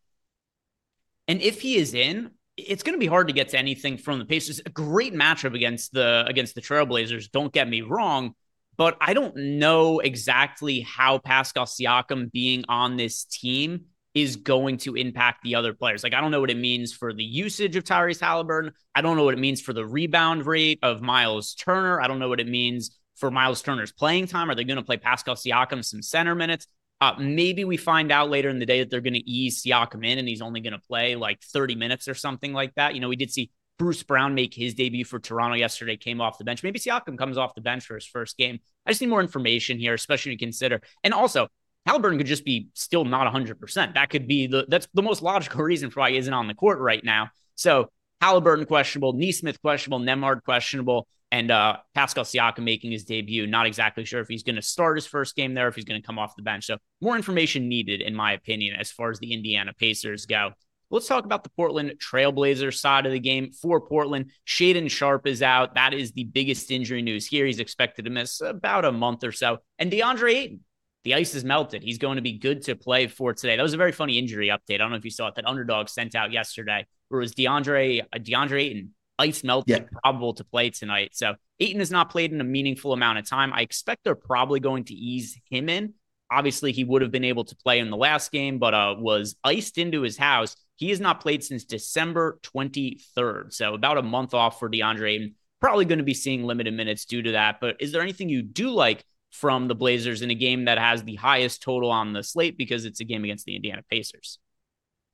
And if he is in, it's going to be hard to get to anything from the Pacers. A great matchup against the against the Trailblazers. Don't get me wrong, but I don't know exactly how Pascal Siakam being on this team is going to impact the other players. Like, I don't know what it means for the usage of Tyrese Halliburton. I don't know what it means for the rebound rate of Miles Turner. I don't know what it means for Miles Turner's playing time. Are they going to play Pascal Siakam some center minutes? Uh, maybe we find out later in the day that they're going to ease Siakam in and he's only going to play like 30 minutes or something like that. You know, we did see Bruce Brown make his debut for Toronto yesterday, came off the bench. Maybe Siakam comes off the bench for his first game. I just need more information here, especially to consider. And also, Halliburton could just be still not 100%. That could be the that's the most logical reason for why he isn't on the court right now. So Halliburton questionable, Nesmith questionable, Nembhard questionable, and uh, Pascal Siakam making his debut. Not exactly sure if he's going to start his first game there, if he's going to come off the bench. So more information needed, in my opinion, as far as the Indiana Pacers go. Let's talk about the Portland Trailblazers side of the game. For Portland, Shaedon Sharpe is out. That is the biggest injury news here. He's expected to miss about a month or so. And DeAndre Ayton, the ice is melted. He's going to be good to play for today. That was a very funny injury update. I don't know if you saw it that underdog sent out yesterday, where it was DeAndre uh, DeAndre Ayton ice melted, yeah. probable to play tonight. So Ayton has not played in a meaningful amount of time. I expect they're probably going to ease him in. Obviously, he would have been able to play in the last game, but uh, was iced into his house. He has not played since December 23rd. So about a month off for DeAndre Ayton. Probably going to be seeing limited minutes due to that. But is there anything you do like from the Blazers in a game that has the highest total on the slate because it's a game against the Indiana Pacers.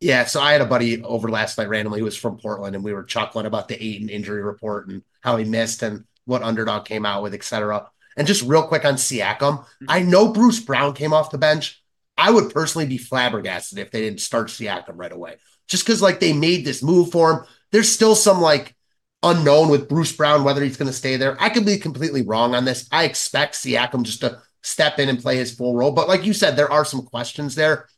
Yeah, so I had a buddy over last night randomly who was from Portland, and we were chuckling about the Ayton injury report and how he missed and what underdog came out with, etc. And just real quick on Siakam, mm-hmm. I know Bruce Brown came off the bench. I would personally be flabbergasted if they didn't start Siakam right away, just because like they made this move for him. There's still some like unknown with Bruce Brown whether he's going to stay there. I could be completely wrong on this. I expect Siakam just to step in and play his full role. But like you said, there are some questions there.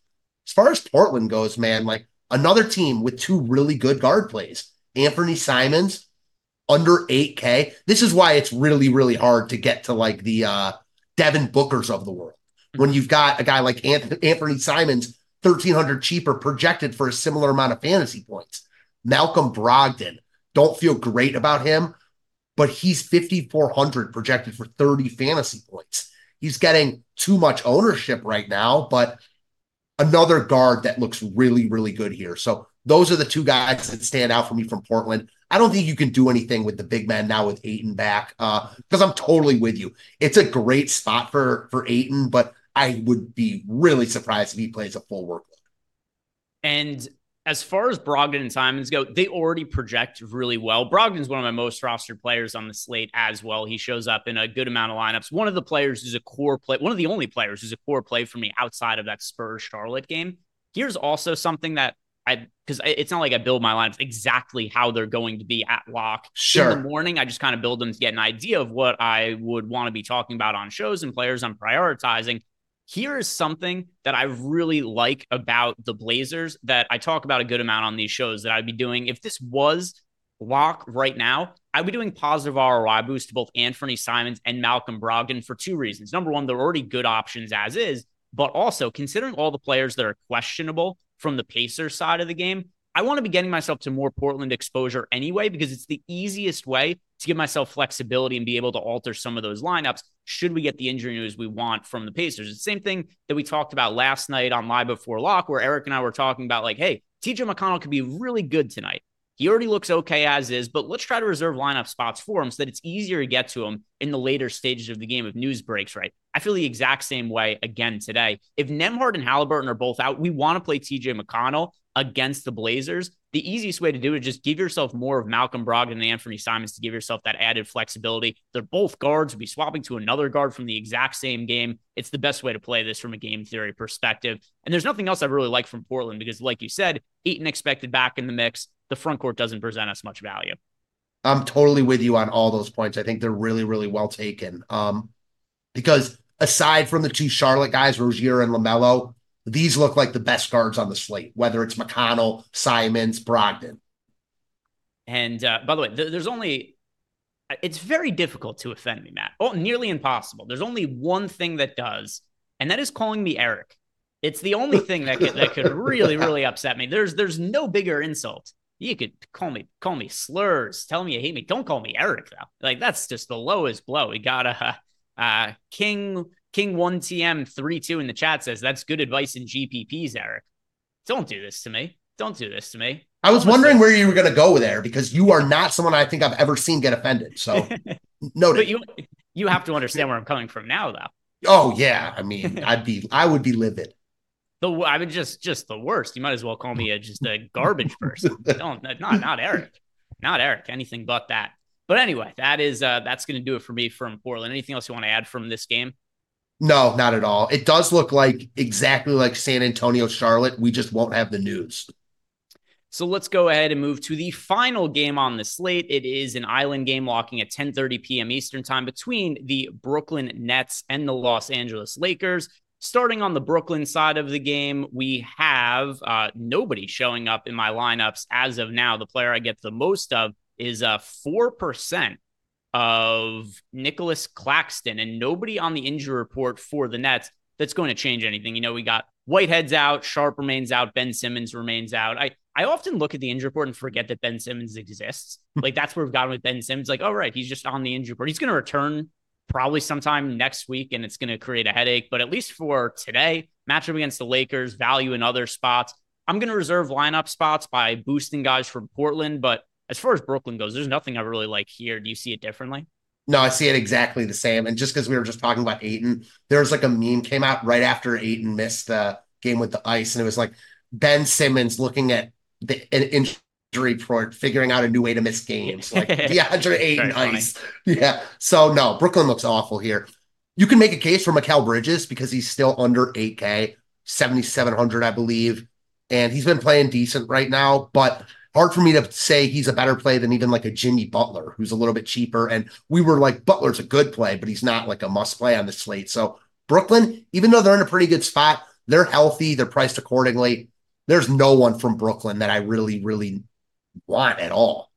As far as Portland goes, man, like another team with two really good guard plays. Anthony Simons under 8K. This is why it's really, really hard to get to like the uh Devin Bookers of the world. When you've got a guy like Anthony Simons, 1300 cheaper projected for a similar amount of fantasy points. Malcolm Brogdon, don't feel great about him, but he's 5,400 projected for 30 fantasy points. He's getting too much ownership right now, but another guard that looks really, really good here. So those are the two guys that stand out for me from Portland. I don't think you can do anything with the big man now with Ayton back because uh, I'm totally with you. It's a great spot for for Ayton, but I would be really surprised if he plays a full workload. And as far as Brogdon and Simons go, they already project really well. Brogdon's one of my most rostered players on the slate as well. He shows up in a good amount of lineups. One of the players who's a core play, one of the only players who's a core play for me outside of that Spurs Charlotte game. Here's also something that I because it's not like I build my lineups exactly how they're going to be at lock sure. in the morning. I just kind of build them to get an idea of what I would want to be talking about on shows and players I'm prioritizing. Here is something that I really like about the Blazers that I talk about a good amount on these shows that I'd be doing. If this was lock right now, I'd be doing positive ROI boost to both Anthony Simons and Malcolm Brogdon for two reasons. Number one, they're already good options as is, but also considering all the players that are questionable from the Pacers side of the game, I want to be getting myself to more Portland exposure anyway, because it's the easiest way to give myself flexibility and be able to alter some of those lineups should we get the injury news we want from the Pacers. It's the same thing that we talked about last night on Live Before Lock, where Eric and I were talking about, like, hey, TJ McConnell could be really good tonight. He already looks okay as is, but let's try to reserve lineup spots for him so that it's easier to get to him in the later stages of the game if news breaks, right? I feel the exact same way again today. If Nembhard and Halliburton are both out, we want to play TJ McConnell against the Blazers, the easiest way to do it is just give yourself more of Malcolm Brogdon and Anthony Simons to give yourself that added flexibility. They're both guards. We'll be swapping to another guard from the exact same game. It's the best way to play this from a game theory perspective. And there's nothing else I really like from Portland because, like you said, Ayton expected back in the mix. The front court doesn't present us much value. I'm totally with you on all those points. I think they're really, really well taken. Um, because aside from the two Charlotte guys, Rozier and LaMelo, these look like the best guards on the slate, whether it's McConnell, Simons, Brogdon. And uh, by the way, th- there's only, it's very difficult to offend me, Matt. Oh, nearly impossible. There's only one thing that does, and that is calling me Eric. It's the only thing that could, that could really, really upset me. There's there's no bigger insult. You could call me call me slurs, tell me you hate me. Don't call me Eric though. Like that's just the lowest blow. We got a uh, King King one TM three two in the chat says that's good advice in GPPs, Eric. Don't do this to me. Don't do this to me. I was wondering where you were going to go there because you are not someone I think I've ever seen get offended. So, no, but you you have to understand where I'm coming from now, though. Oh yeah, I mean, I'd be I would be livid. The I mean, just just the worst. You might as well call me a just a garbage person. Don't not not Eric, not Eric. Anything but that. But anyway, that is uh that's going to do it for me from Portland. Anything else you want to add from this game? No, not at all. It does look like exactly like San Antonio, Charlotte. We just won't have the news. So let's go ahead and move to the final game on the slate. It is an island game locking at 10:30 p.m. Eastern Time between the Brooklyn Nets and the Los Angeles Lakers. Starting on the Brooklyn side of the game, we have uh, nobody showing up in my lineups as of now. The player I get the most of is uh, 4% of Nicolas Claxton and nobody on the injury report for the Nets that's going to change anything. You know, we got Whitehead's out, Sharpe remains out, Ben Simmons remains out. I I often look at the injury report and forget that Ben Simmons exists. like that's where we've gotten with Ben Simmons. Like, oh right, he's just on the injury report. He's going to return probably sometime next week, and it's going to create a headache. But at least for today, matchup against the Lakers, value in other spots. I'm going to reserve lineup spots by boosting guys from Portland, but as far as Brooklyn goes, there's nothing I really like here. Do you see it differently? No, I see it exactly the same. And just because we were just talking about Ayton, there's like a meme came out right after Ayton missed the game with the ice, and it was like Ben Simmons looking at the injury report, figuring out a new way to miss games, like DeAndre Ayton ice. Yeah. So no, Brooklyn looks awful here. You can make a case for Mikal Bridges because he's still under 8K, 7,700, I believe, and he's been playing decent right now, but hard for me to say he's a better play than even like a Jimmy Butler, who's a little bit cheaper. And we were like, Butler's a good play, but he's not like a must play on the slate. So Brooklyn, even though they're in a pretty good spot, they're healthy, they're priced accordingly. There's no one from Brooklyn that I really, really want at all.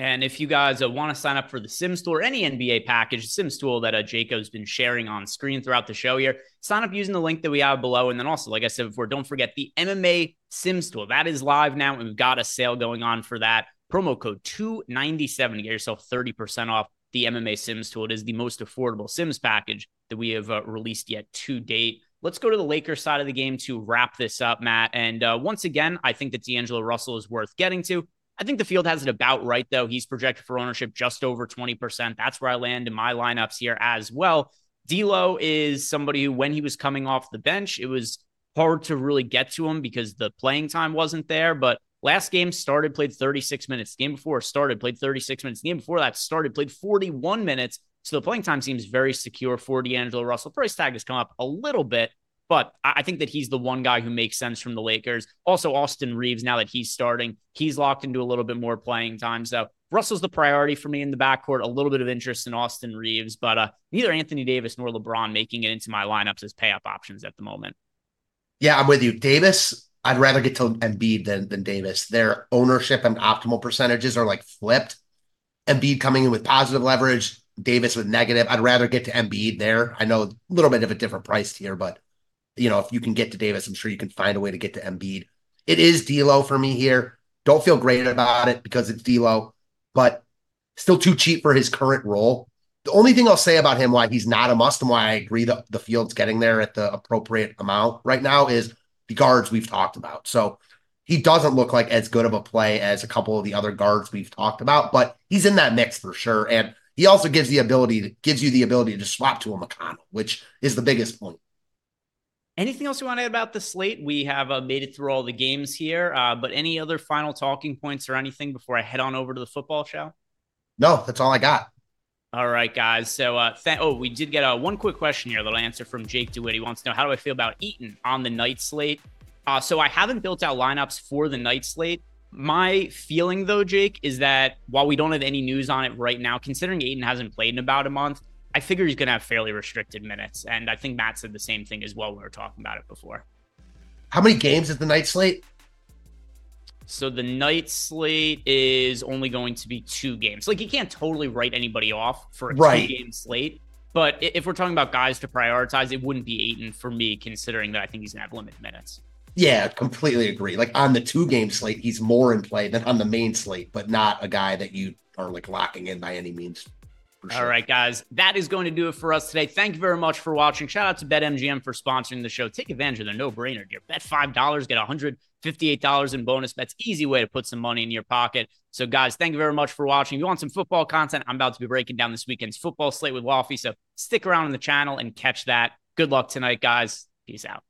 And if you guys uh, want to sign up for the Sims Tool or any NBA package, Sims Tool that uh, Jacob's been sharing on screen throughout the show here, sign up using the link that we have below. And then also, like I said before, don't forget the MMA Sims Tool. That is live now, and we've got a sale going on for that. Promo code 297 to get yourself 30% off the MMA Sims Tool. It is the most affordable Sims package that we have uh, released yet to date. Let's go to the Lakers side of the game to wrap this up, Matt. And uh, once again, I think that D'Angelo Russell is worth getting to. I think the field has it about right, though. He's projected for ownership just over 20%. That's where I land in my lineups here as well. D'Lo is somebody who, when he was coming off the bench, it was hard to really get to him because the playing time wasn't there. But last game started, played 36 minutes. The game before started, played 36 minutes. The game before that started, played 41 minutes. So the playing time seems very secure for D'Angelo Russell. Price tag has come up a little bit, but I think that he's the one guy who makes sense from the Lakers. Also, Austin Reaves, now that he's starting, he's locked into a little bit more playing time. So Russell's the priority for me in the backcourt. A little bit of interest in Austin Reaves, but uh, neither Anthony Davis nor LeBron making it into my lineups as pay up options at the moment. Yeah, I'm with you. Davis, I'd rather get to Embiid than, than Davis. Their ownership and optimal percentages are like flipped. Embiid coming in with positive leverage, Davis with negative. I'd rather get to Embiid there. I know a little bit of a different price here, but you know, if you can get to Davis, I'm sure you can find a way to get to Embiid. It is D'Lo for me here. Don't feel great about it because it's D'Lo, but still too cheap for his current role. The only thing I'll say about him, why he's not a must and why I agree that the field's getting there at the appropriate amount right now, is the guards we've talked about. So he doesn't look like as good of a play as a couple of the other guards we've talked about, but he's in that mix for sure. And he also gives the ability to gives you the ability to swap to a McConnell, which is the biggest point. Anything else you want to add about the slate? We have uh, made it through all the games here, uh, but any other final talking points or anything before I head on over to the football show? No, that's all I got. All right, guys. So, uh, th- oh, we did get a one quick question here. That'll answer from Jake DeWitt. He wants to know how do I feel about Ayton on the night slate? Uh, so I haven't built out lineups for the night slate. My feeling, though, Jake, is that while we don't have any news on it right now, considering Ayton hasn't played in about a month, I figure he's going to have fairly restricted minutes. And I think Matt said the same thing as well when we were talking about it before. How many games is the night slate? So the night slate is only going to be two games. Like you can't totally write anybody off for a right. two game slate. But if we're talking about guys to prioritize, it wouldn't be Ayton for me, considering that I think he's gonna have limited minutes. Yeah, completely agree. Like on the two game slate, he's more in play than on the main slate, but not a guy that you are like locking in by any means. Sure. All right, guys, that is going to do it for us today. Thank you very much for watching. Shout out to BetMGM for sponsoring the show. Take advantage of the no brainer here. Bet $5, get $158 in bonus bets. Easy way to put some money in your pocket. So, guys, thank you very much for watching. If you want some football content, I'm about to be breaking down this weekend's football slate with Waffy. So, stick around on the channel and catch that. Good luck tonight, guys. Peace out.